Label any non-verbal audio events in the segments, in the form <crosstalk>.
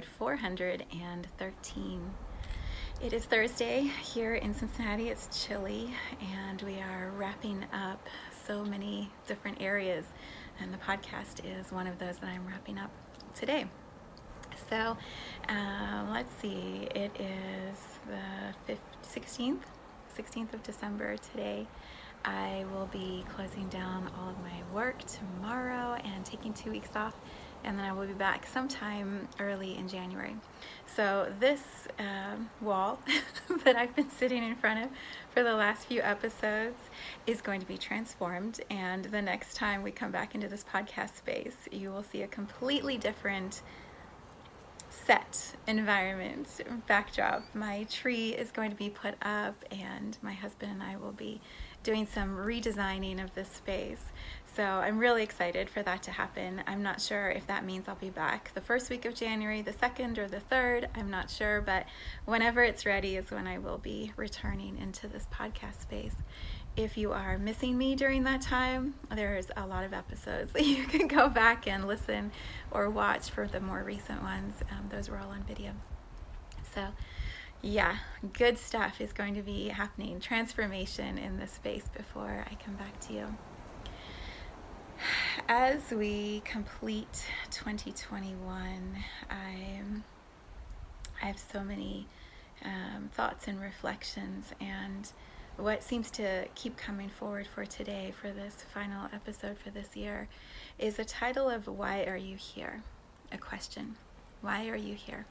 Episode 413. It is Thursday here in Cincinnati. It's chilly, and we are wrapping up so many different areas, and the podcast is one of those that I'm wrapping up today. So, um, let's see, it is the 16th, 16th of December today. I will be closing down all of my work tomorrow and taking two weeks off and then I will be back sometime early in January. So, this um, wall <laughs> that I've been sitting in front of for the last few episodes is going to be transformed. And the next time we come back into this podcast space, you will see a completely different set environment backdrop. My tree is going to be put up, and my husband and I will be doing some redesigning of this space. So I'm really excited for that to happen. I'm not sure if that means I'll be back the first week of January, the second, or the third. I'm not sure, but whenever it's ready is when I will be returning into this podcast space. If you are missing me during that time, there's a lot of episodes <laughs> that you can go back and listen or watch for the more recent ones. Um, those were all on video. So, yeah, good stuff is going to be happening. Transformation in this space before I come back to you. As we complete 2021, I'm, I have so many um, thoughts and reflections, and what seems to keep coming forward for today, for this final episode for this year, is the title of Why Are You Here? A question. Why are you here?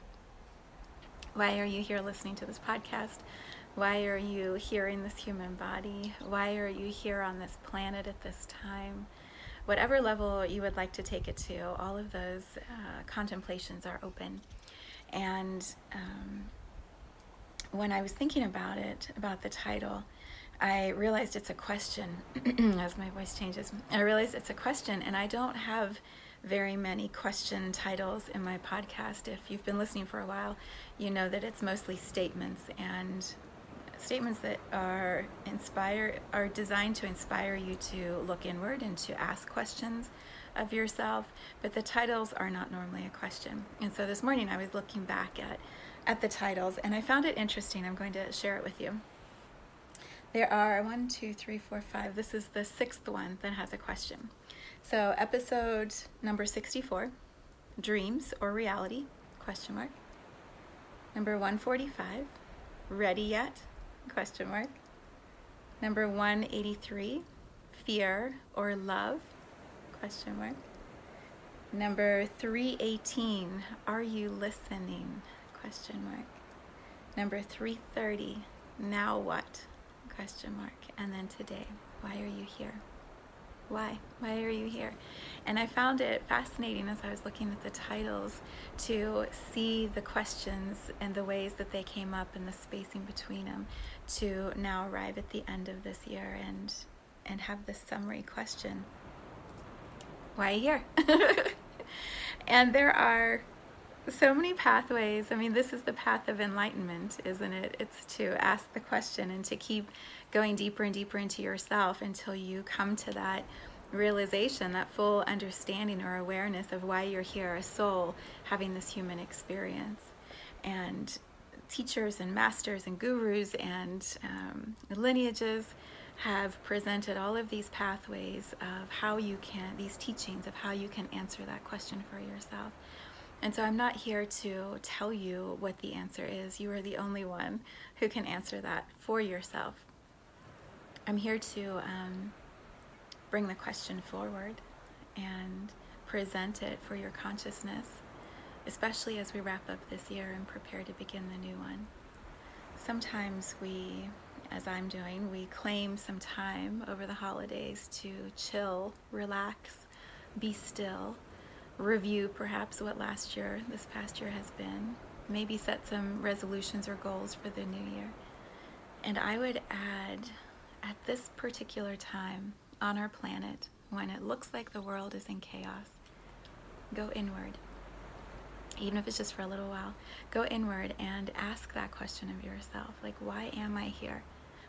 Why are you here listening to this podcast? Why are you here in this human body? Why are you here on this planet at this time? whatever level you would like to take it to, all of those uh, contemplations are open. And um, when I was thinking about it, about the title, I realized it's a question <clears throat> as my voice changes. I realized it's a question, and I don't have very many question titles in my podcast. If you've been listening for a while, you know that it's mostly statements and statements that are inspire are designed to inspire you to look inward and to ask questions of yourself but the titles are not normally a question. And so this morning i was looking back at at the titles and i found it interesting. I'm going to share it with you. There are one two three four five. This is the sixth one that has a question so episode number 64 dreams or reality question mark number 145 ready yet Question mark. Number 183, fear or love? Question mark. Number 318, are you listening? Question mark. Number 330, now what? Question mark. And then today, why are you here? Why? Why are you here? And I found it fascinating as I was looking at the titles to see the questions and the ways that they came up and the spacing between them to now arrive at the end of this year and and have this summary question. Why are you here? <laughs> and there are so many pathways. I mean, this is the path of enlightenment, isn't it? It's to ask the question and to keep going deeper and deeper into yourself until you come to that realization, that full understanding or awareness of why you're here, a soul having this human experience. And teachers and masters and gurus and um, lineages have presented all of these pathways of how you can, these teachings of how you can answer that question for yourself. And so I'm not here to tell you what the answer is. You are the only one who can answer that for yourself. I'm here to um, bring the question forward and present it for your consciousness especially as we wrap up this year and prepare to begin the new one. Sometimes we, as I'm doing, we claim some time over the holidays to chill, relax, be still, review perhaps what last year, this past year has been, maybe set some resolutions or goals for the new year. And I would add, at this particular time on our planet, when it looks like the world is in chaos, go inward. Even if it's just for a little while, go inward and ask that question of yourself like, why am I here?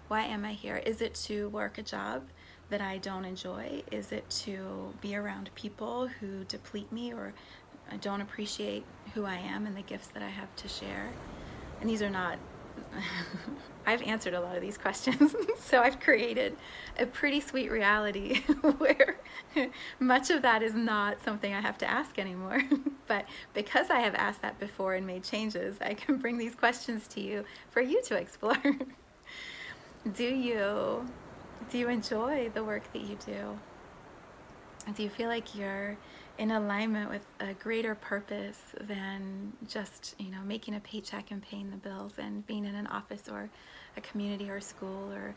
Why am I here? Is it to work a job that I don't enjoy? Is it to be around people who deplete me or don't appreciate who I am and the gifts that I have to share? And these are not <laughs> I've answered a lot of these questions, <laughs> so I've created a pretty sweet reality <laughs> where much of that is not something I have to ask anymore. but because I have asked that before and made changes, I can bring these questions to you for you to explore. do you do you enjoy the work that you do? Do you feel like you're in alignment with a greater purpose than just you know making a paycheck and paying the bills and being in an office or a community or school or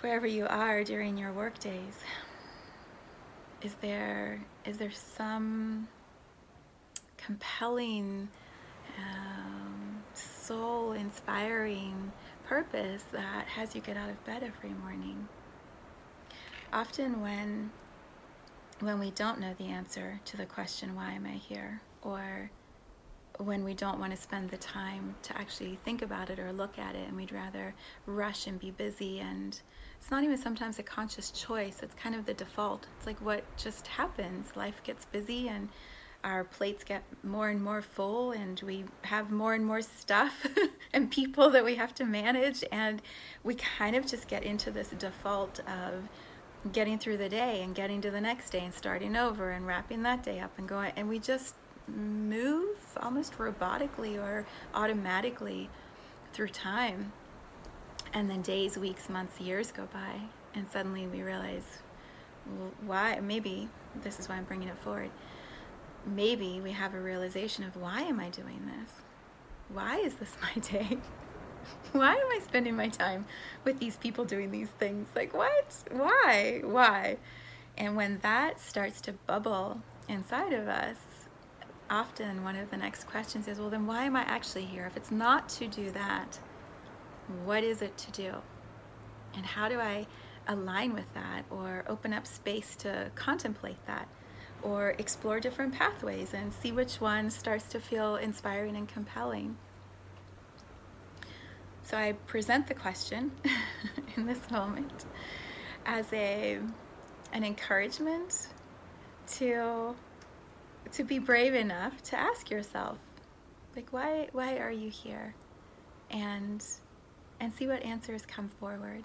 wherever you are during your work days. Is there is there some compelling um, soul inspiring purpose that has you get out of bed every morning? Often when when we don't know the answer to the question, why am I here? Or when we don't want to spend the time to actually think about it or look at it and we'd rather rush and be busy and it's not even sometimes a conscious choice it's kind of the default it's like what just happens life gets busy and our plates get more and more full and we have more and more stuff <laughs> and people that we have to manage and we kind of just get into this default of getting through the day and getting to the next day and starting over and wrapping that day up and going and we just move almost robotically or automatically through time. And then days weeks months years go by and suddenly we realize well, why maybe this is why i'm bringing it forward. Maybe we have a realization of why am i doing this? Why is this <laughs> my day <laughs> why am I spending my time with these people doing these things? Like, what? Why? Why? And when that starts to bubble inside of us, often one of the next questions is, well, then why am I actually here? If it's not to do that, what is it to do? And how do I align with that or open up space to contemplate that? Or explore different pathways and see which one starts to feel inspiring and compelling. So I present the question <laughs> in this moment as a an encouragement to to be brave enough to ask yourself like why why are you here and and see what answers come forward.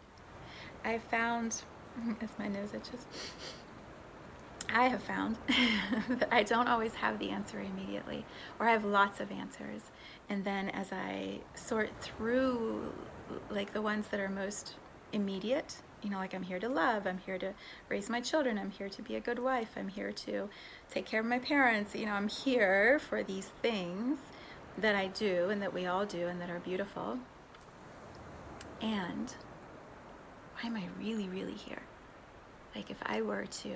I found <laughs> as my nose itches I have found <laughs> that I don't always have the answer immediately, or I have lots of answers. And then as I sort through like the ones that are most immediate, you know, like I'm here to love, I'm here to raise my children, I'm here to be a good wife, I'm here to take care of my parents, you know, I'm here for these things that I do and that we all do and that are beautiful. And why am I really, really here? Like if I were to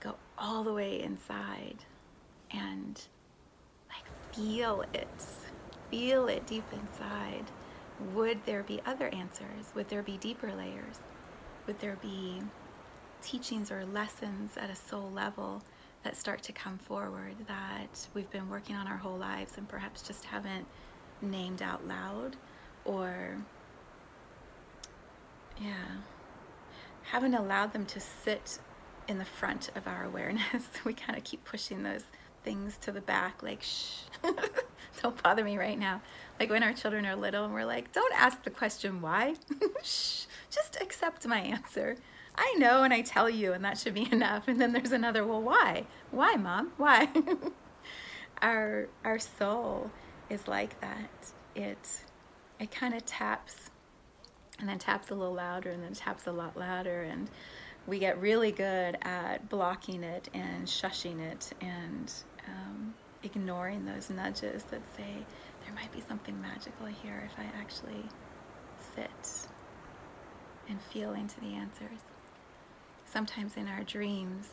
go all the way inside and like feel it, feel it deep inside. Would there be other answers? Would there be deeper layers? Would there be teachings or lessons at a soul level that start to come forward that we've been working on our whole lives and perhaps just haven't named out loud or yeah haven't allowed them to sit in the front of our awareness. <laughs> we kind of keep pushing those things to the back, like, shh, <laughs> don't bother me right now. Like when our children are little and we're like, don't ask the question why, <laughs> shh, just accept my answer. I know and I tell you, and that should be <laughs> enough. And then there's another, well, why? Why, mom? Why? our our soul is like that. It it kind of taps and then taps a little louder and then taps a lot louder and we get really good at blocking it and shushing it and um, ignoring those nudges that say there might be something magical here if I actually sit and feel into the answers. Sometimes in our dreams,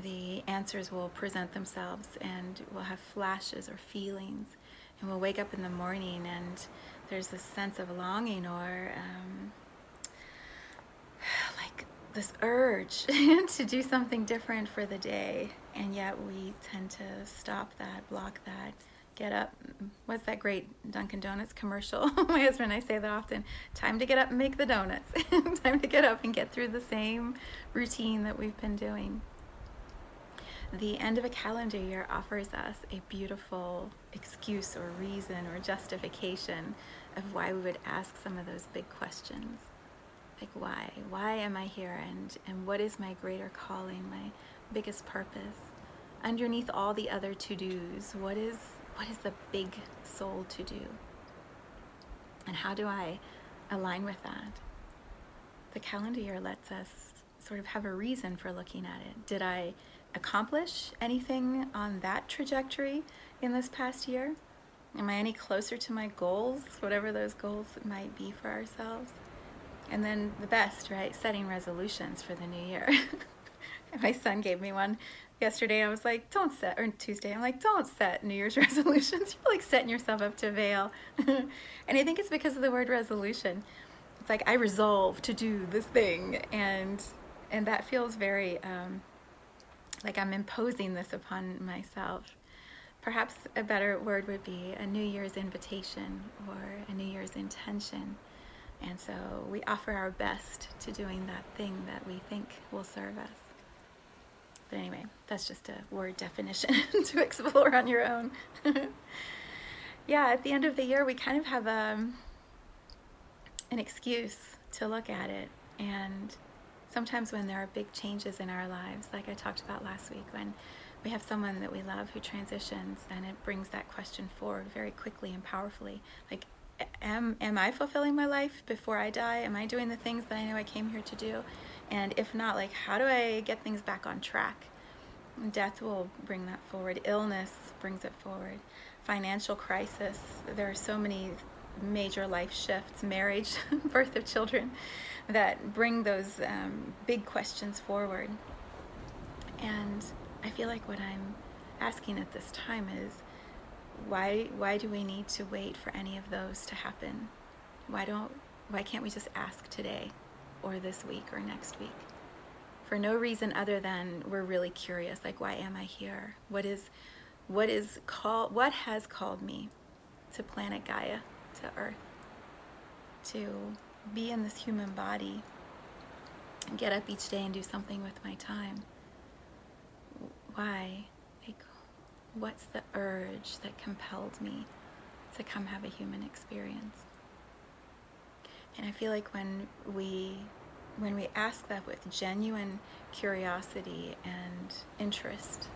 the answers will present themselves and we'll have flashes or feelings. And we'll wake up in the morning and there's this sense of longing or um, this urge <laughs> to do something different for the day. And yet we tend to stop that, block that, get up. What's that great Dunkin' Donuts commercial? My husband and I say that often. Time to get up and make the donuts. <laughs> Time to get up and get through the same routine that we've been doing. The end of a calendar year offers us a beautiful excuse or reason or justification of why we would ask some of those big questions. Like why? Why am I here and, and what is my greater calling, my biggest purpose? Underneath all the other to-dos, what is what is the big soul to do? And how do I align with that? The calendar year lets us sort of have a reason for looking at it. Did I accomplish anything on that trajectory in this past year? Am I any closer to my goals, whatever those goals might be for ourselves? And then the best, right? Setting resolutions for the new year. <laughs> my son gave me one yesterday. I was like, don't set, or Tuesday, I'm like, don't set New Year's <laughs> resolutions. You're like setting yourself up to fail. <laughs> and I think it's because of the word resolution. It's like, I resolve to do this thing. And, and that feels very, um, like I'm imposing this upon myself. Perhaps a better word would be a New Year's invitation or a New Year's intention. And so we offer our best to doing that thing that we think will serve us. But anyway, that's just a word definition <laughs> to explore on your own. <laughs> yeah, at the end of the year, we kind of have um, an excuse to look at it. And sometimes when there are big changes in our lives, like I talked about last week, when we have someone that we love who transitions and it brings that question forward very quickly and powerfully. Like, am, am I fulfilling my life before I die? Am I doing the things that I know I came here to do? And if not, like, how do I get things back on track? Death will bring that forward. Illness brings it forward. Financial crisis. There are so many major life shifts, marriage, <laughs> birth of children, that bring those um, big questions forward. And I feel like what I'm asking at this time is why why do we need to wait for any of those to happen? Why don't why can't we just ask today? or this week or next week for no reason other than we're really curious like why am i here what is what is called what has called me to planet gaia to earth to be in this human body and get up each day and do something with my time why what's the urge that compelled me to come have a human experience and I feel like when we when we ask that with genuine curiosity and interest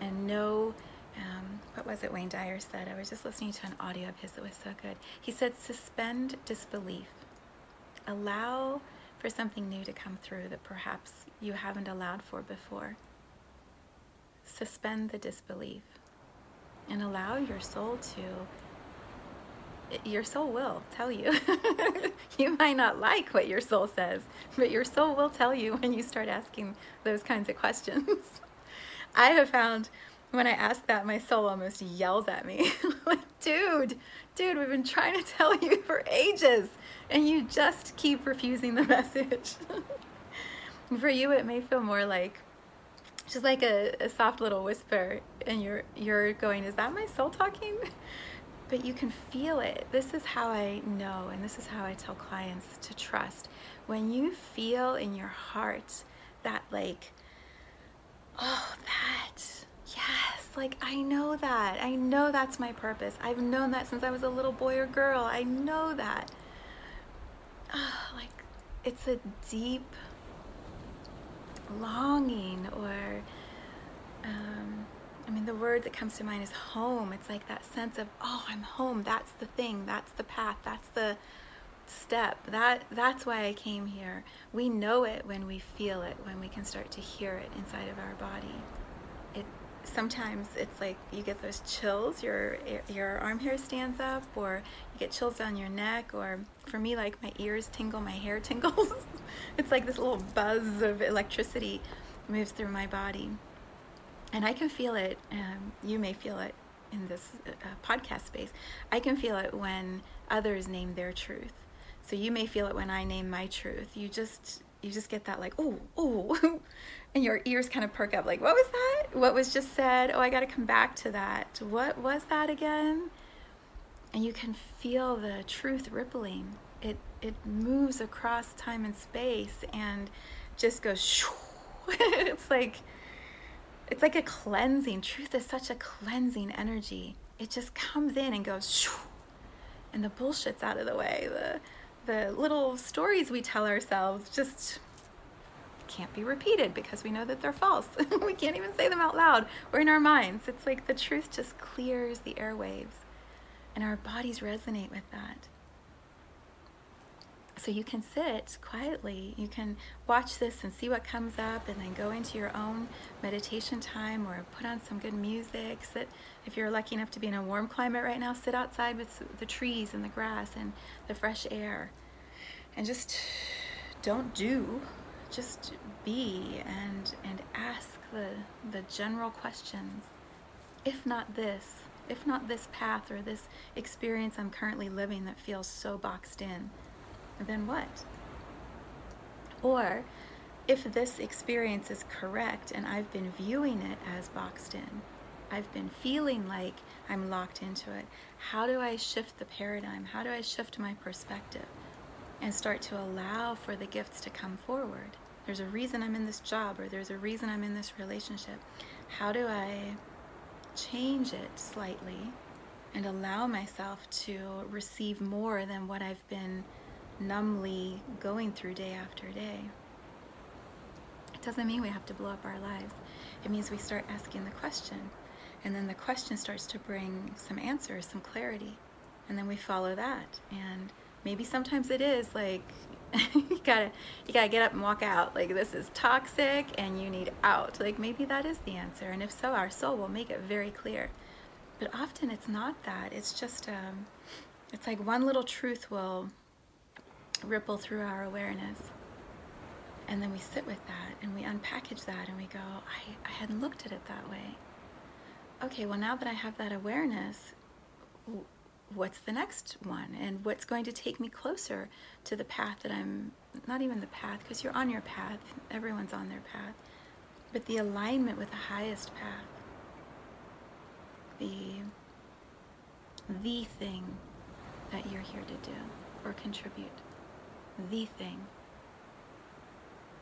and no um, what was it Wayne Dyer said? I was just listening to an audio of his that was so good. He said, suspend disbelief. Allow for something new to come through that perhaps you haven't allowed for before. Suspend the disbelief and allow your soul to your soul will tell you. <laughs> you might not like what your soul says, but your soul will tell you when you start asking those kinds of questions. <laughs> I have found when I ask that, my soul almost yells at me <laughs> like, dude, dude, we've been trying to tell you for ages, and you just keep refusing the message. for you, it may feel more like just like a, a soft little whisper, and you're you're going, "Is that my soul talking?" <laughs> but you can feel it. This is how I know, and this is how I tell clients to trust. When you feel in your heart that, like, oh, that, yes, like I know that. I know that's my purpose. I've known that since I was a little boy or girl. I know that. Oh, like, it's a deep longing or, um, I mean, the word that comes to mind is home. It's like that sense of, oh, I'm home. That's the thing. That's the path. That's the step. That that's why I came here. We know it when we feel it, when we can start to hear it inside of our body. It sometimes it's like you get those chills, your your arm hair stands up, or you get chills down your neck, or for me, like my ears tingle, my hair <laughs> tingles. it's like this little buzz of electricity moves through my body, and I can feel it. Um, you may feel it in this uh, podcast space. I can feel it when others name their truth. So you may feel it when I name my truth. You just you just get that like oh oh <laughs> and your ears kind of perk up like what was that? What was just said? Oh i got to come back to that. What was that again? And you can feel the truth rippling. It it moves across time and space and just goes <laughs> it's like it's like a cleansing. Truth is such a cleansing energy. It just comes in and goes and the bullshit's out of the way. The the little stories we tell ourselves just can't be repeated because we know that they're false. <laughs> we can't even say them out loud We're in our minds. It's like the truth just clears the airwaves and our bodies resonate with that. So you can sit quietly, you can watch this and see what comes up, and then go into your own meditation time or put on some good music. Sit, if you're lucky enough to be in a warm climate right now, sit outside with the trees and the grass and the fresh air. And just don't do, just be and, and ask the, the general questions. If not this, if not this path or this experience I'm currently living that feels so boxed in then what? Or if this experience is correct and I've been viewing it as boxed in, I've been feeling like I'm locked into it, how do I shift the paradigm? How do I shift my perspective and start to allow for the gifts to come forward? There's a reason I'm in this job or there's a reason I'm in this relationship. How do I change it slightly and allow myself to receive more than what I've been numbly going through day after day. It doesn't mean we have to blow up our lives. It means we start asking the question, and then the question starts to bring some answers, some clarity, and then we follow that. And maybe sometimes it is like <laughs> you gotta you gotta get up and walk out. Like this is toxic, and you need out. Like maybe that is the answer, and if so, our soul will make it very clear. But often it's not that. It's just um, it's like one little truth will ripple through our awareness. And then we sit with that and we unpackage that and we go, I, I hadn't looked at it that way. Okay, well, now that I have that awareness, what's the next one? And what's going to take me closer to the path that I'm not even the path, because you're on your path, everyone's on their path, but the alignment with the highest path. The, the thing that you're here to do or contribute the thing.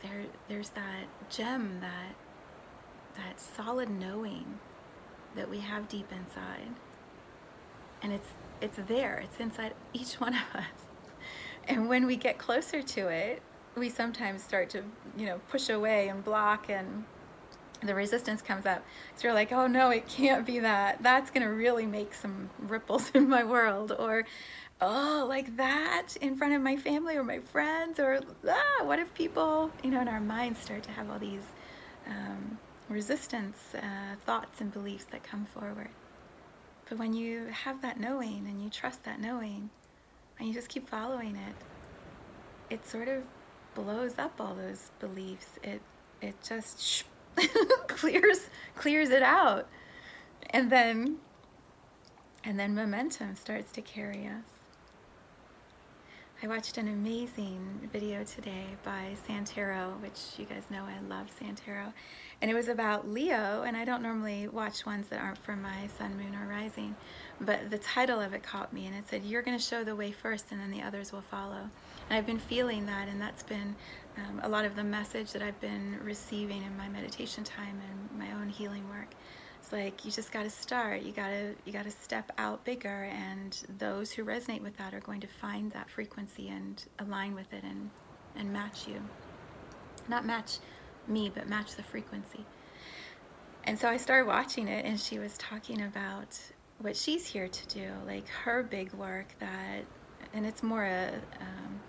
There, there's that gem, that that solid knowing that we have deep inside, and it's it's there. It's inside each one of us. And when we get closer to it, we sometimes start to, you know, push away and block and the resistance comes up. So you're like, oh no, it can't be that. That's going to really make some ripples <laughs> in my world. Or oh, like that in front of my family or my friends, or ah, what if people, you know, in our minds start to have all these um, resistance uh, thoughts and beliefs that come forward. But when you have that knowing and you trust that knowing and you just keep following it, it sort of blows up all those beliefs. It it just <laughs> clears clears it out. And then and then momentum starts to carry us. I watched an amazing video today by Santero, which you guys know I love Santero. And it was about Leo, and I don't normally watch ones that aren't from my sun, moon, or rising. But the title of it caught me, and it said, You're going to show the way first, and then the others will follow. And I've been feeling that, and that's been um, a lot of the message that I've been receiving in my meditation time and my own healing work it's like you just got to start you got to you got to step out bigger and those who resonate with that are going to find that frequency and align with it and and match you not match me but match the frequency and so i started watching it and she was talking about what she's here to do like her big work that and it's more a um,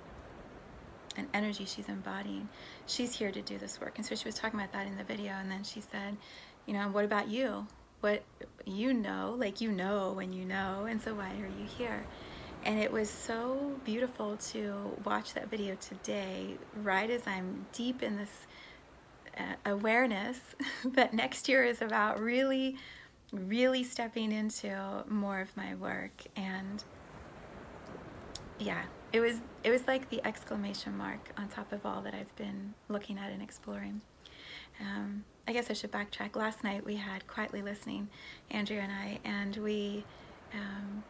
an energy she's embodying she's here to do this work and so she was talking about that in the video and then she said you know, what about you? What you know, like you know when you know, and so why are you here? And it was so beautiful to watch that video today, right as I'm deep in this awareness <laughs> that next year is about really, really stepping into more of my work. And yeah, it was it was like the exclamation mark on top of all that I've been looking at and exploring. Um, I guess I should backtrack. Last night we had quietly listening, Andrea and I, and we. Um,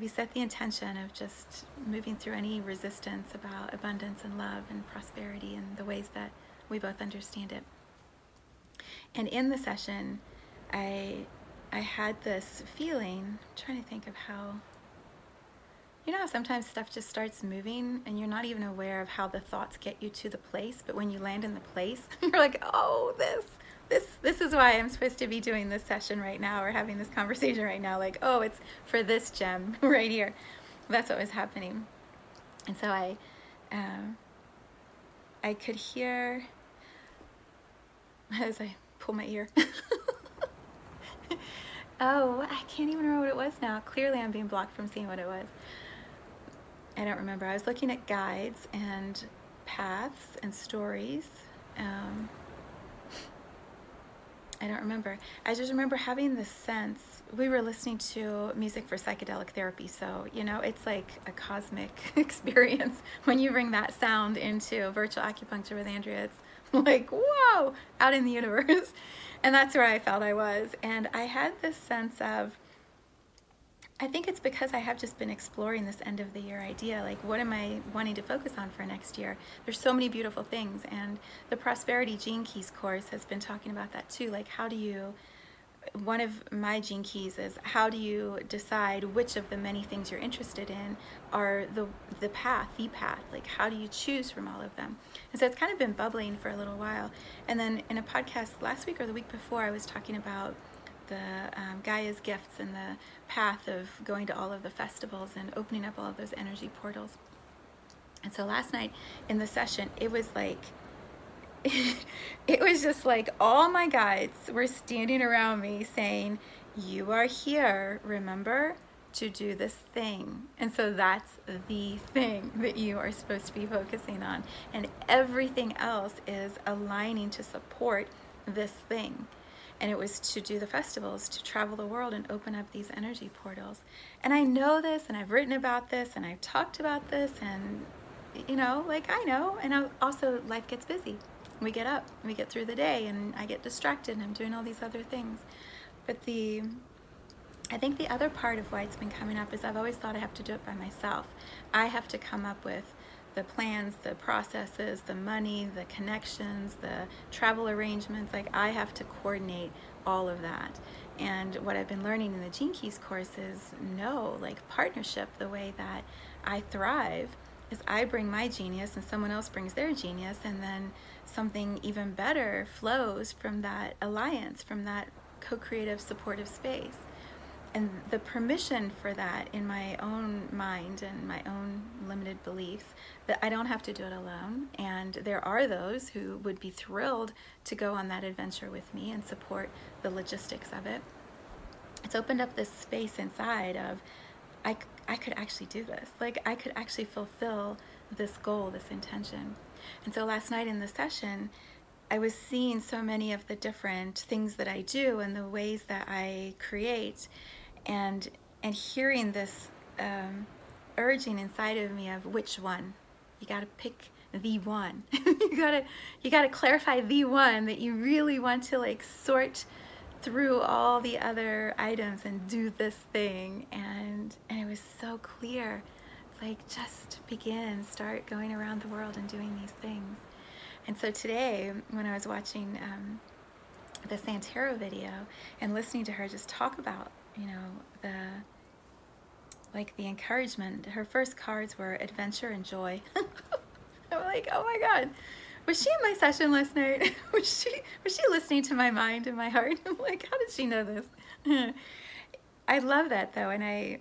we set the intention of just moving through any resistance about abundance and love and prosperity and the ways that we both understand it. And in the session, I I had this feeling, trying to think of how you know sometimes stuff just starts moving and you're not even aware of how the thoughts get you to the place, but when you land in the place, <laughs> you're like, "Oh, this this this is why I'm supposed to be doing this session right now or having this conversation right now. Like, oh, it's for this gem <laughs> right here. That's what was happening. And so I, um, I could hear <laughs> as I pull my ear. <laughs> oh, I can't even remember what it was now. Clearly, I'm being blocked from seeing what it was. I don't remember. I was looking at guides and paths and stories. Um, I don't remember. I just remember having this sense. We were listening to music for psychedelic therapy, so you know, it's like a cosmic <laughs> experience when you bring that sound into virtual acupuncture with Andrea. It's <laughs> like, whoa, out in the universe. <laughs> And that's where I felt I was. And I had this sense of I think it's because I have just been exploring this end of the year idea. Like, what am I wanting to focus on for next year? There's so many beautiful things. And the Prosperity Gene Keys course has been talking about that too. Like, how do you, one of my gene keys is how do you decide which of the many things you're interested in are the, the path, the path? Like, how do you choose from all of them? And so it's kind of been bubbling for a little while. And then in a podcast last week or the week before, I was talking about the um, Gaia's gifts and the path of going to all of the festivals and opening up all of those energy portals. And so last night in the session, it was like, <laughs> it was just like all my guides were standing around me saying, You are here, remember? To do this thing. And so that's the thing <laughs> that you are supposed to be focusing on. And everything else is aligning to support this thing and it was to do the festivals, to travel the world and open up these energy portals. And I know this, and I've written about this, and I've talked about this, and you know, like I know. And also, life gets busy. We get up, we get through the day, and I get distracted, and I'm doing all these other things. But the I think the other part of why it's been coming up is I've always thought I have to do it by myself. I have to come up with the plans, the processes, the money, the connections, the travel arrangements. Like I have to coordinate all of that. And what I've been learning in the Gene Keys course is no, like partnership, the way that I thrive is I bring my genius and someone else brings their genius, and then something even better flows from that alliance, from that co creative supportive space and the permission for that in my own mind and my own limited beliefs that I don't have to do it alone. And there are those who would be thrilled to go on that adventure with me and support the logistics of it. It's opened up this space inside of I, I could actually do this. Like I could actually fulfill this goal, this intention. And so last night in the session, I was seeing so many of the different things that I do and the ways that I create and and hearing this um, urging inside of me of which one? You got to pick the one. <laughs> You gotta you gotta clarify the one that you really want to like sort through all the other items and do this thing. And and it was so clear like just begin start going around the world and doing these things and so today when i was watching um, the santero video and listening to her just talk about you know, the like the encouragement. Her first cards were adventure and joy. <laughs> I'm like, oh my god, was she in my session last night? <laughs> was she was she listening to my mind and my heart? <laughs> I'm like, how did she know this? I love that though, and I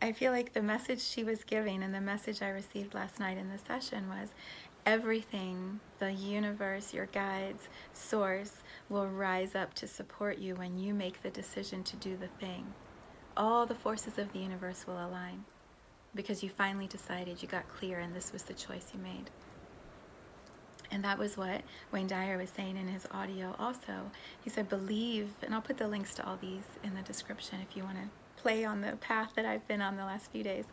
I feel like the message she was giving and the message I received last night in the session was everything, the universe, your guides, source, will rise up to support you when you make the decision to do the thing. All the forces of the universe will align because you finally decided, you got clear, and this was the choice you made. And that was what Wayne Dyer was saying in his audio also. He said, believe, and I'll put the links to all these in the description if you want to play on the path that I've been on the last few days.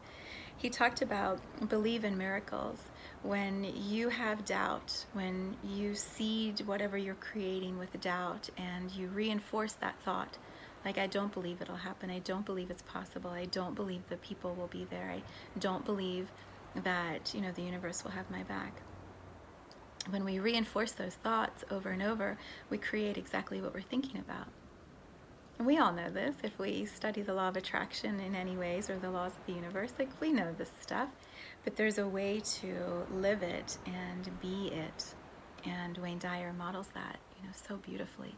He talked about believe in miracles. When you have doubt, when you seed whatever you're creating with doubt and you reinforce that thought, like, I don't believe it'll happen. I don't believe it's possible. I don't believe the people will be there. I don't believe that, you know, the universe will have my back when we reinforce those thoughts over and over, we create exactly what we're thinking about. We all know this if we study the law of attraction in any ways or the laws of the universe, like we know this stuff, but there's a way to live it and be it. And Wayne Dyer models that, you know, so beautifully.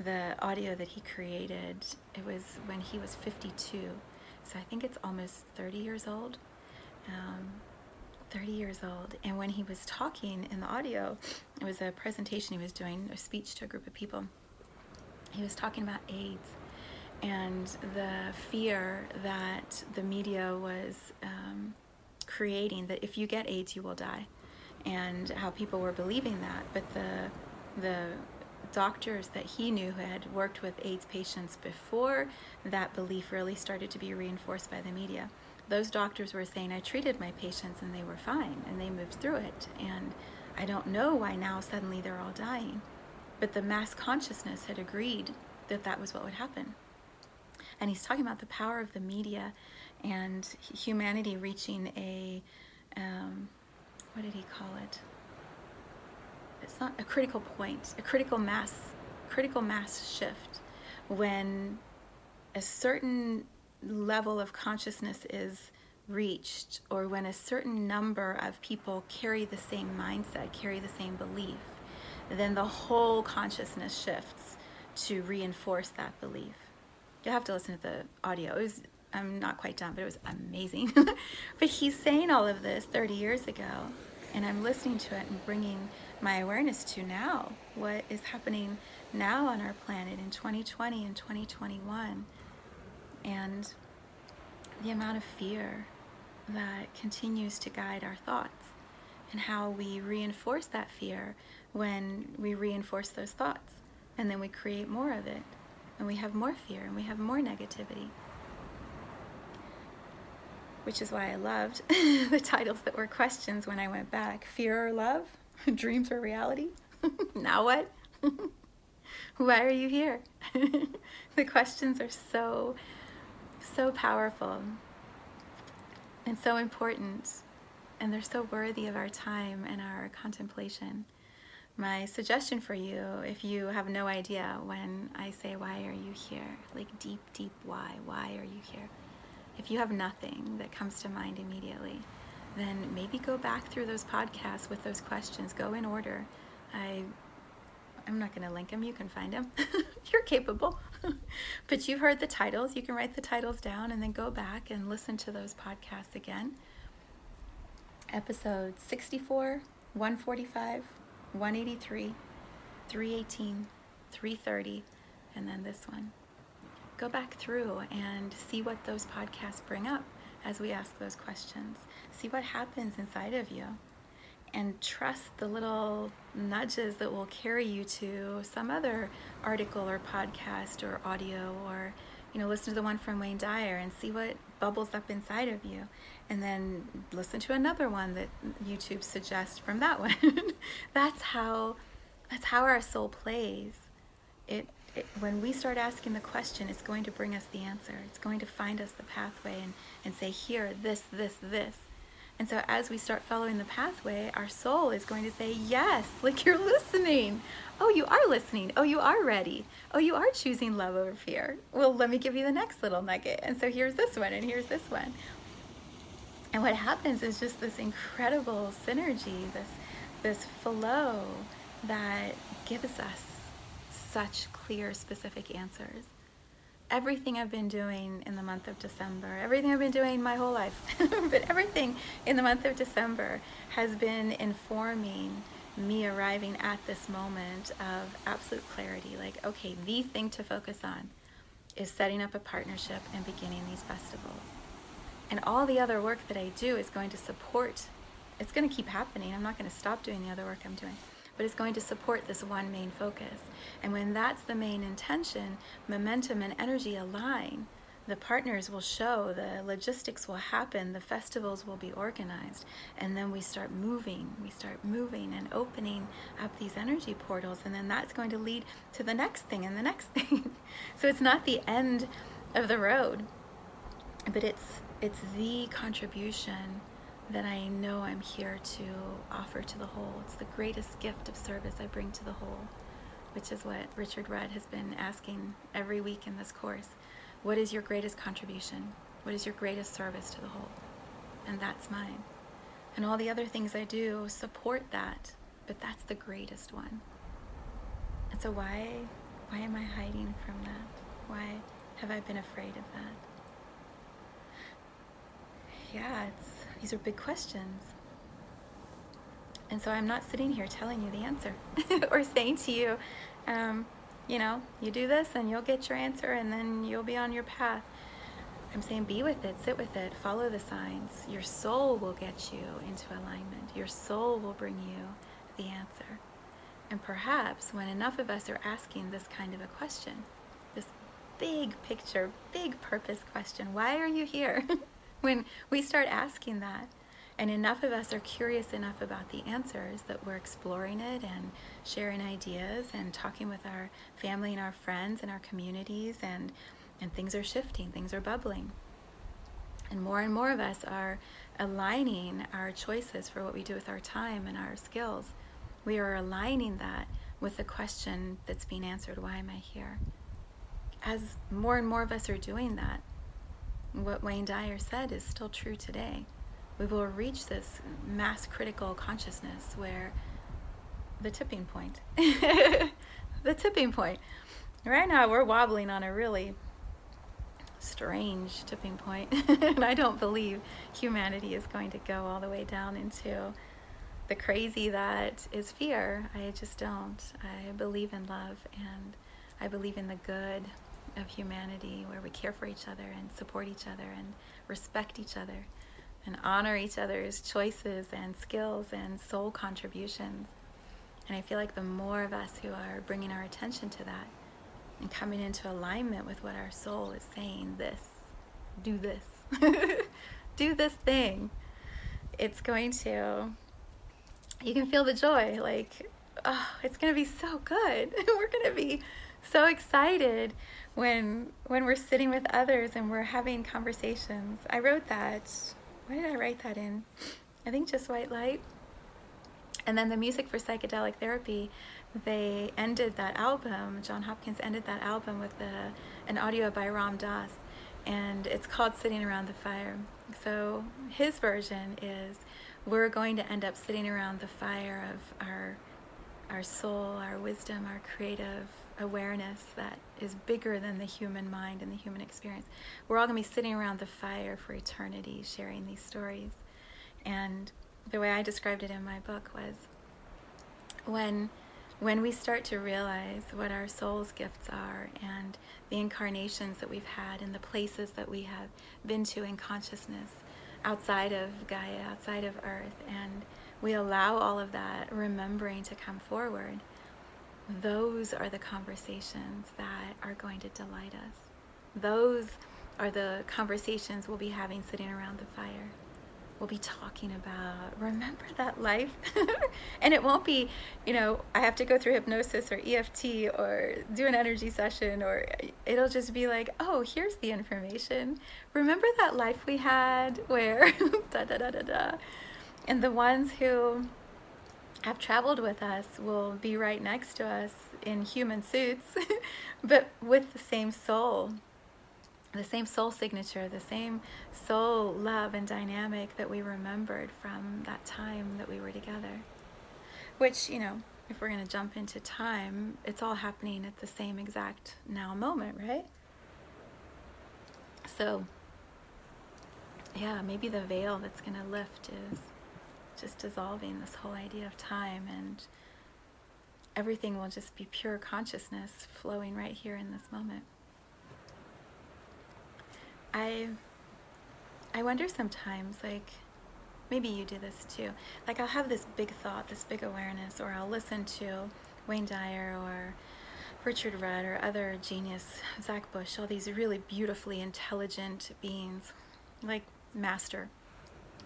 The audio that he created, it was when he was 52. So I think it's almost 30 years old. Um, 30 years old. And when he was talking in the audio, it was a presentation he was doing, a speech to a group of people. He was talking about AIDS and the fear that the media was um, creating that if you get AIDS, you will die, and how people were believing that. But the the doctors that he knew who had worked with AIDS patients before that belief really started to be reinforced by the media those doctors were saying, I treated my patients and they were fine and they moved through it. And I don't know why now suddenly they're all dying. But the mass consciousness had agreed that that was what would happen. And he's talking about the power of the media and humanity reaching a, um, what did he call it? It's not a critical point, a critical mass, critical mass shift when a certain level of consciousness is reached, or when a certain number of people carry the same mindset, carry the same belief, then the whole consciousness shifts to reinforce that belief. You'll have to listen to the audio. It was, I'm not quite done, but it was amazing. <laughs> but he's saying all of this 30 years ago, and I'm listening to it and bringing my awareness to now what is happening now on our planet in 2020 and 2021 and the amount of fear that continues to guide our thoughts and how we reinforce that fear when we reinforce those thoughts and then we create more of it and we have more fear and we have more negativity. Which is why I loved <laughs> the titles that were questions when I went back. Fear or love? <laughs> Dreams or reality? <laughs> Now what? Why are you here? The questions are so so powerful and so important, and they're so worthy of our time and our contemplation. My suggestion for you, if you have no idea when I say, Why are you here? Like deep, deep why? Why are you here? If you have nothing that comes to mind immediately, then maybe go back through those podcasts with those questions. Go in order. I I'm not going to link them. You can find them. <laughs> You're capable. <laughs> but you've heard the titles. You can write the titles down and then go back and listen to those podcasts again. Episode 64, 145, 183, 318, 330, and then this one. Go back through and see what those podcasts bring up as we ask those questions. See what happens inside of you and trust the little nudges that will carry you to some other article or podcast or audio or you know listen to the one from Wayne Dyer and see what bubbles up inside of you. And then listen to another one that YouTube suggests from that one. <laughs> That's how that's how our soul plays. It, it when we start asking the question it's going to bring us the answer. It's going to find us the pathway and, and say here this this this and so as we start following the pathway, our soul is going to say, Yes, like you're listening. Oh, you are listening. Oh, you are ready. Oh, you are choosing love over fear. Well, let me give you the next little nugget. And so here's this one, and here's this one. And what happens is just this incredible synergy, this this flow that gives us such clear, specific answers. Everything I've been doing in the month of December, everything I've been doing my whole life, <laughs> but everything in the month of December has been informing me arriving at this moment of absolute clarity. Like, okay, the thing to focus on is setting up a partnership and beginning these festivals. And all the other work that I do is going to support, it's going to keep happening. I'm not going to stop doing the other work I'm doing but it's going to support this one main focus. And when that's the main intention, momentum and energy align. The partners will show, the logistics will happen, the festivals will be organized, and then we start moving. We start moving and opening up these energy portals, and then that's going to lead to the next thing and the next <laughs> thing. so it's not the end of the road, but it's it's the contribution that I know I'm here to offer to the whole. It's the greatest gift of service I bring to the whole, which is what Richard Rudd has been asking every week in this course. What is your greatest contribution? What is your greatest service to the whole? And that's mine. And all the other things I do support that, but that's the greatest one. And so why why am I hiding from that? Why have I been afraid of that? Yeah, it's these are big questions. And so I'm not sitting here telling you the answer <laughs> or saying to you, um, you know, you do this and you'll get your answer and then you'll be on your path. I'm saying be with it, sit with it, follow the signs. Your soul will get you into alignment. Your soul will bring you the answer. And perhaps when enough of us are asking this kind of a question, this big picture, big purpose question, why are you here? <laughs> when we start asking that, and enough of us are curious enough about the answers that we're exploring it and sharing ideas and talking with our family and our friends and our communities, and, and things are shifting, things are bubbling. And more and more of us are aligning our choices for what we do with our time and our skills. We are aligning that with the question that's being answered why am I here? As more and more of us are doing that, what Wayne Dyer said is still true today. We will reach this mass critical consciousness where the tipping point, <laughs> the tipping point. Right now, we're wobbling on a really strange tipping point, <laughs> and I don't believe humanity is going to go all the way down into the crazy that is fear. I just don't. I believe in love and I believe in the good of humanity where we care for each other and support each other and respect each other and honor each other's choices and skills and soul contributions. And I feel like the more of us who are bringing our attention to that and coming into alignment with what our soul is saying, this, do this, <laughs> do this thing, it's going to, you can feel the joy. Like, oh, it's going to be so good. <laughs> We're going to be so excited when when we're sitting with others and we're having conversations. I wrote that. Why did I write that in? I think just white light. And then the music for psychedelic therapy, they ended that album. Jon Hopkins ended that album with a, an audio by Ram Dass, and it's called "Sitting Around the Fire." So his version is, we're going to end up sitting around the fire of our our soul, our wisdom, our creative awareness that is bigger than the human mind and the human experience. We're all going to be sitting around the fire for eternity, sharing these stories. And the way I described it in my book was when when we start to realize what our soul's gifts are and the incarnations that we've had and the places that we have been to in consciousness outside of Gaia, outside of Earth, and we allow all of that remembering to come forward, those are the conversations that are going to delight us. Those are the conversations we'll be having sitting around the fire. We'll be talking about, remember that life? <laughs> and it won't be, you know, I have to go through hypnosis or EFT or do an energy session, or it'll just be like, oh, here's the information. Remember that life we had where <laughs> da da da da da. And the ones who have traveled with us will be right next to us in human suits, <laughs> but with the same soul, the same soul signature, the same soul love and dynamic that we remembered from that time that we were together. Which, you know, if we're going to jump into time, it's all happening at the same exact now moment, right? So, yeah, maybe the veil that's going to lift is just dissolving this whole idea of time and everything will just be pure consciousness flowing right here in this moment. I I wonder sometimes like maybe you do this too. Like I'll have this big thought, this big awareness or I'll listen to Wayne Dyer or Richard Rudd or other genius, Zach Bush, all these really beautifully intelligent beings, like master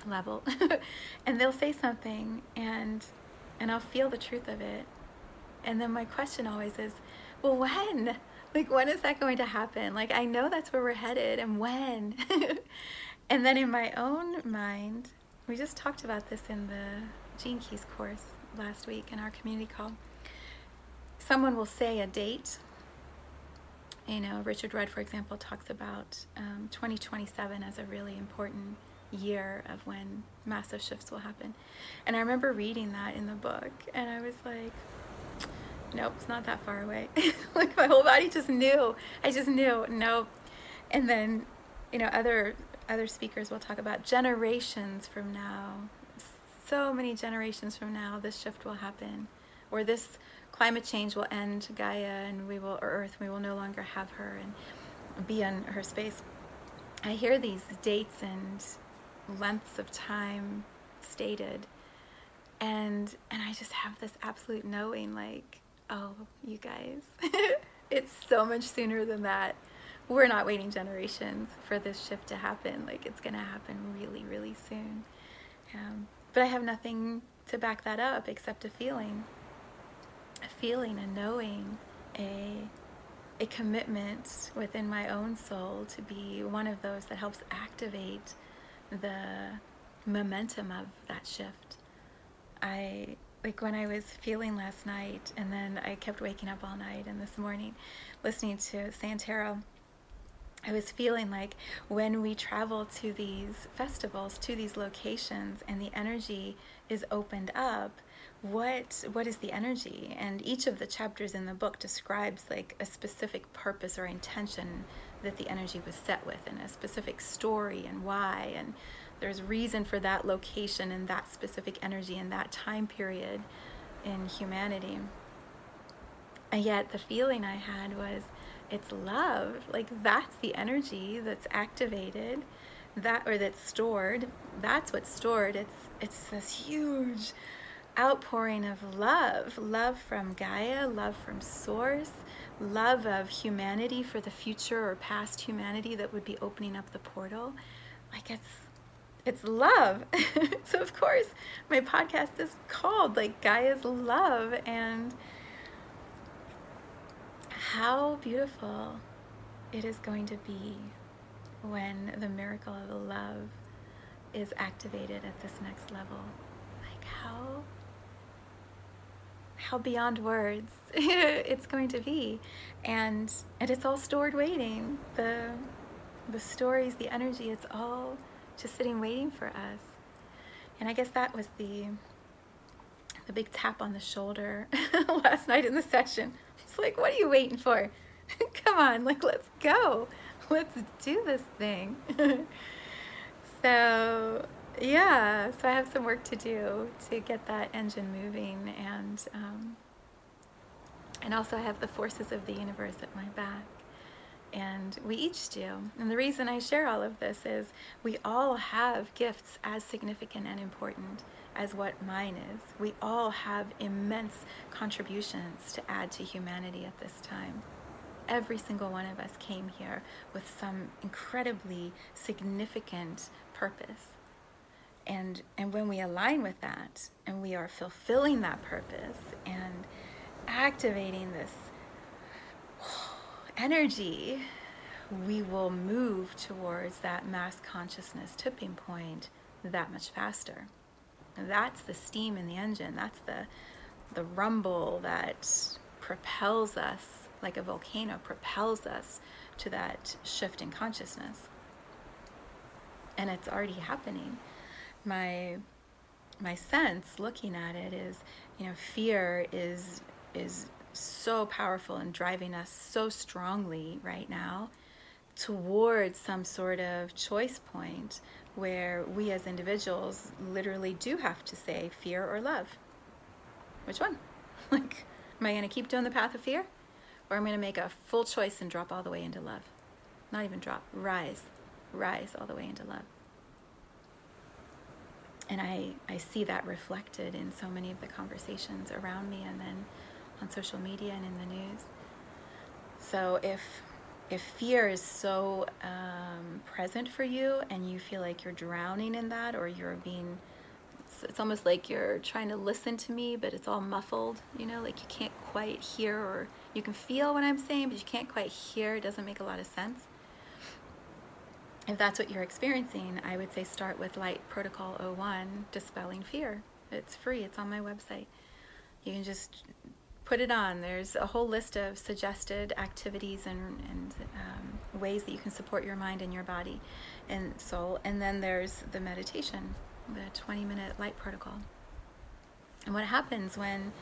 level. <laughs> and they'll say something and and I'll feel the truth of it. And then my question always is, well when? Like when is that going to happen? Like I know that's where we're headed and when? <laughs> and then in my own mind, we just talked about this in the Gene Keys course last week in our community call someone will say a date. You know, Richard Rudd, for example, talks about um, 2027 as a really important year of when massive shifts will happen. And I remember reading that in the book, and I was like, nope, it's not that far away. <laughs> like my whole body just knew. I just knew, nope. And then, you know, other other speakers will talk about generations from now. So many generations from now, this shift will happen, or this climate change will end Gaia and we will, or Earth, we will no longer have her and be in her space. I hear these dates and lengths of time stated, and and I just have this absolute knowing, like, oh, you guys, <laughs> it's so much sooner than that. We're not waiting generations for this shift to happen. Like, it's gonna happen really, really soon. Um, but I have nothing to back that up except a feeling a feeling a knowing a a commitment within my own soul to be one of those that helps activate the momentum of that shift. I like when I was feeling last night and then I kept waking up all night and this morning listening to Santero I was feeling like when we travel to these festivals, to these locations, and the energy is opened up, what what is the energy and each of the chapters in the book describes like a specific purpose or intention that the energy was set with and a specific story and why and there's reason for that location and that specific energy in that time period in humanity. And yet the feeling i had was it's love. Like that's the energy that's activated that or that's stored. That's what's stored. It's it's this huge outpouring of love. Love from Gaia, love from Source, love of humanity for the future or past humanity that would be opening up the portal. Like it's it's love. <laughs> so of course, my podcast is called like Gaia's love and how beautiful it is going to be when the miracle of love is activated at this next level. Like how how beyond words <laughs> it's going to be. And and it's all stored waiting. The the stories the energy it's all just sitting waiting for us. And i guess that was the the big tap on the shoulder <laughs> last night in the session. It's like what are you waiting for? <laughs> Come on like let's go. Let's do this thing. So yeah, so I have some work to do to get that engine moving, and um, and also I have the forces of the universe at my back, and we each do. And the reason I share all of this is we all have gifts as significant and important as what mine is. We all have immense contributions to add to humanity at this time. Every single one of us came here with some incredibly significant purpose and and when we align with that and we are fulfilling that purpose and activating this energy we will move towards that mass consciousness tipping point that much faster. And that's the steam in the engine. That's the the rumble that propels us like a volcano propels us to that shift in consciousness. And it's already happening my my sense looking at it is you know fear is is so powerful and driving us so strongly right now towards some sort of choice point where we as individuals literally do have to say fear or love. Which one? <laughs> like, am I going to keep doing the path of fear? Or am I going to make a full choice and drop all the way into love? Not even drop, rise, rise all the way into love. And I, I see that reflected in so many of the conversations around me and then on social media and in the news. So if if fear is so um, present for you and you feel like you're drowning in that or you're being it's, it's, almost like you're trying to listen to me but it's all muffled you know like you can't quite hear or you can feel what i'm saying but you can't quite hear it doesn't make a lot of sense if that's what you're experiencing i would say start with light protocol 01 dispelling fear it's free it's on my website you can just put it on. There's a whole list of suggested activities and, and um, ways that you can support your mind and your body and soul. And then there's the meditation, the 20 minute light protocol. And what happens when,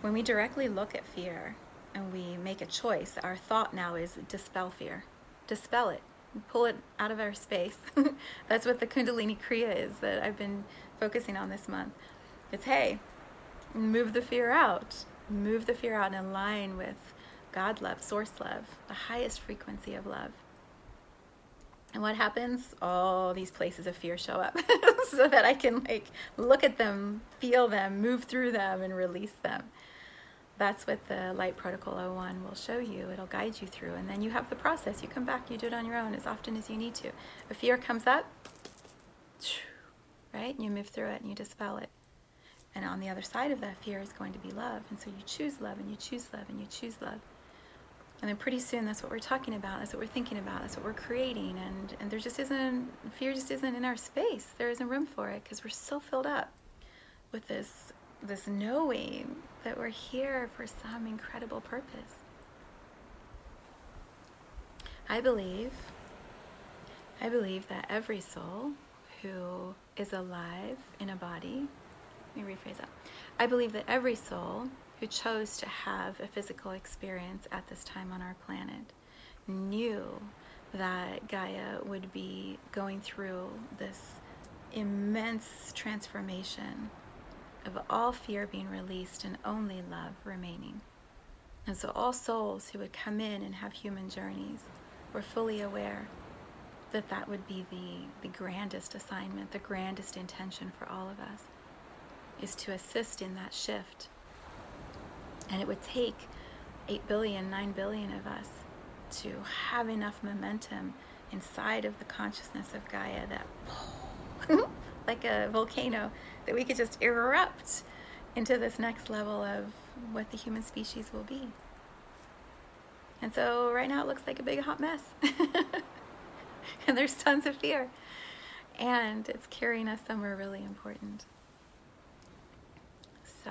when we directly look at fear and we make a choice, our thought now is dispel fear, dispel it, pull it out of our space. <laughs> That's what the Kundalini Kriya is that I've been focusing on this month. It's hey, move the fear out move the fear out and align with God love, source love, the highest frequency of love. And what happens? All these places of fear show up <laughs> so that I can like look at them, feel them, move through them and release them. That's what the Light Protocol 01 will show you. It'll guide you through and then you have the process. You come back, you do it on your own as often as you need to. A fear comes up, <sniffs> right? And You move through it and you dispel it. And on the other side of that fear is going to be love. And so you choose love and you choose love and you choose love. And then pretty soon that's what we're talking about, that's what we're thinking about, that's what we're creating. And, and there just isn't, fear just isn't in our space. There isn't room for it because we're so filled up with this, this knowing that we're here for some incredible purpose. I believe, I believe that every soul who is alive in a body let me rephrase that. I believe that every soul who chose to have a physical experience at this time on our planet knew that Gaia would be going through this immense transformation of all fear being released and only love remaining. And so, all souls who would come in and have human journeys were fully aware that that would be the, the grandest assignment, the grandest intention for all of us is to assist in that shift. And it would take 8 billion, 9 billion of us to have enough momentum inside of the consciousness of Gaia that, <laughs> <laughs> like a volcano, that we could just erupt into this next level of what the human species will be. And so right now it looks like a big hot mess. <laughs> and there's tons of fear. And it's carrying us somewhere really important. So,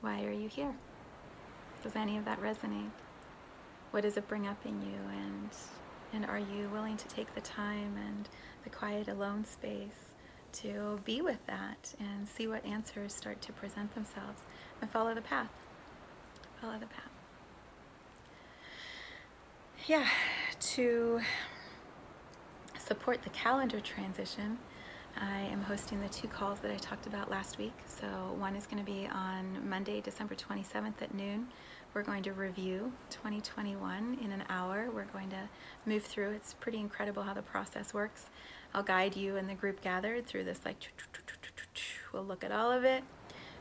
why are you here? Does any of that resonate? What does it bring up in you? And, and are you willing to take the time and the quiet alone space to be with that and see what answers start to present themselves and follow the path? Follow the path. Yeah, to support the calendar transition, I am hosting the two calls that I talked about last week. So, one is going to be on Monday, December 27th at noon. We're going to review 2021 in an hour. We're going to move through. It's pretty incredible how the process works. I'll guide you and the group gathered through this, like, we'll look at all of it.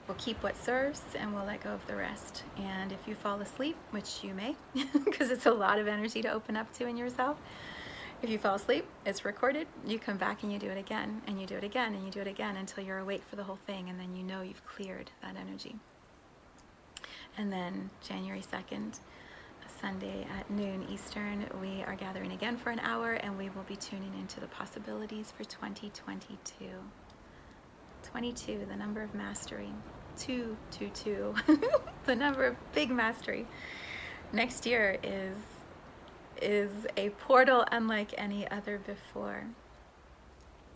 We'll keep what serves and we'll let go of the rest. And if you fall asleep, which you may, <laughs> because it's a lot of energy to open up to in yourself, if you fall asleep, it's recorded. You come back and you do it again, and you do it again, and you do it again until you're awake for the whole thing, and then you know you've cleared that energy. And then January 2nd, Sunday at noon Eastern, we are gathering again for an hour, and we will be tuning into the possibilities for 2022. 22, the number of mastery. 222, <laughs> the number of big mastery. Next year is is a portal unlike any other before.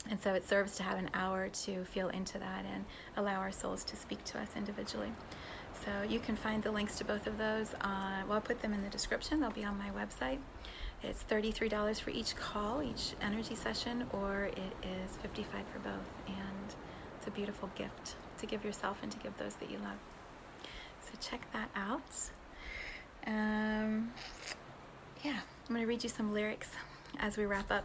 And so it serves to have an hour to feel into that and allow our souls to speak to us individually. So you can find the links to both of those. On, well, I'll put them in the description. They'll be on my website. It's $33 for each call, each energy session, or it is 55 for both. And it's a beautiful gift to give yourself and to give those that you love. So check that out. Um, yeah, I'm going to read you some lyrics as we wrap up.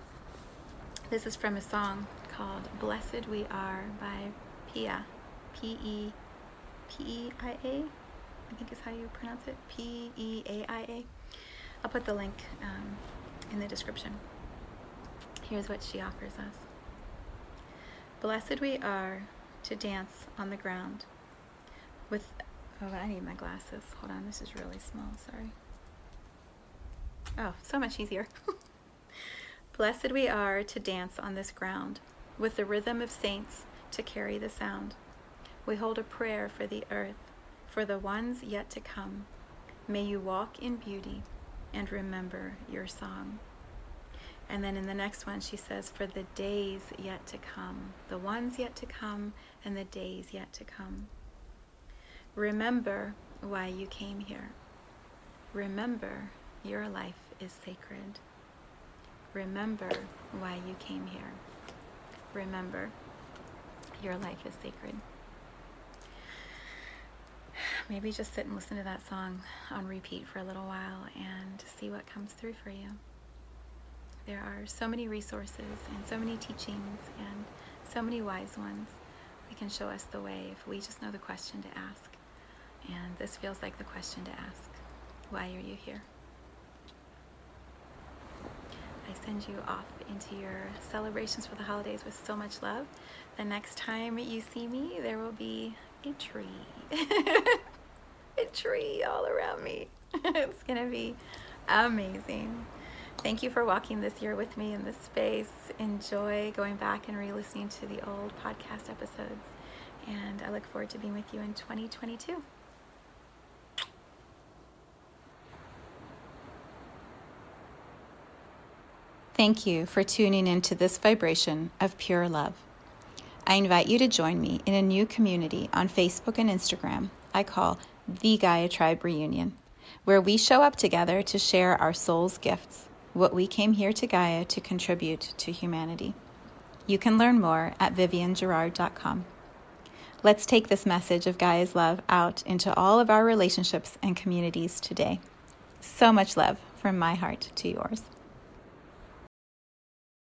This is from a song called Blessed We Are by Peia. P E P E I think is how you pronounce it. P E A I A. I'll put the link um, in the description. Here's what she offers us Blessed we are to dance on the ground with. Oh, I need my glasses. Hold on, this is really small. Sorry. Oh, so much easier. <laughs> Blessed we are to dance on this ground with the rhythm of saints to carry the sound. We hold a prayer for the earth, for the ones yet to come. May you walk in beauty and remember your song. And then in the next one, she says, For the days yet to come, the ones yet to come, and the days yet to come. Remember why you came here. Remember your life is sacred. Remember why you came here. Remember your life is sacred. Maybe just sit and listen to that song on repeat for a little while and see what comes through for you. There are so many resources and so many teachings and so many wise ones that can show us the way if we just know the question to ask. And this feels like the question to ask Why are you here? I send you off into your celebrations for the holidays with so much love. The next time you see me, there will be a tree. <laughs> a tree all around me. <laughs> it's going to be amazing. Thank you for walking this year with me in this space. Enjoy going back and re listening to the old podcast episodes. And I look forward to being with you in 2022. Thank you for tuning into this vibration of pure love. I invite you to join me in a new community on Facebook and Instagram I call the Gaia Tribe Reunion, where we show up together to share our soul's gifts, what we came here to Gaia to contribute to humanity. You can learn more at viviangerard.com. Let's take this message of Gaia's love out into all of our relationships and communities today. So much love from my heart to yours.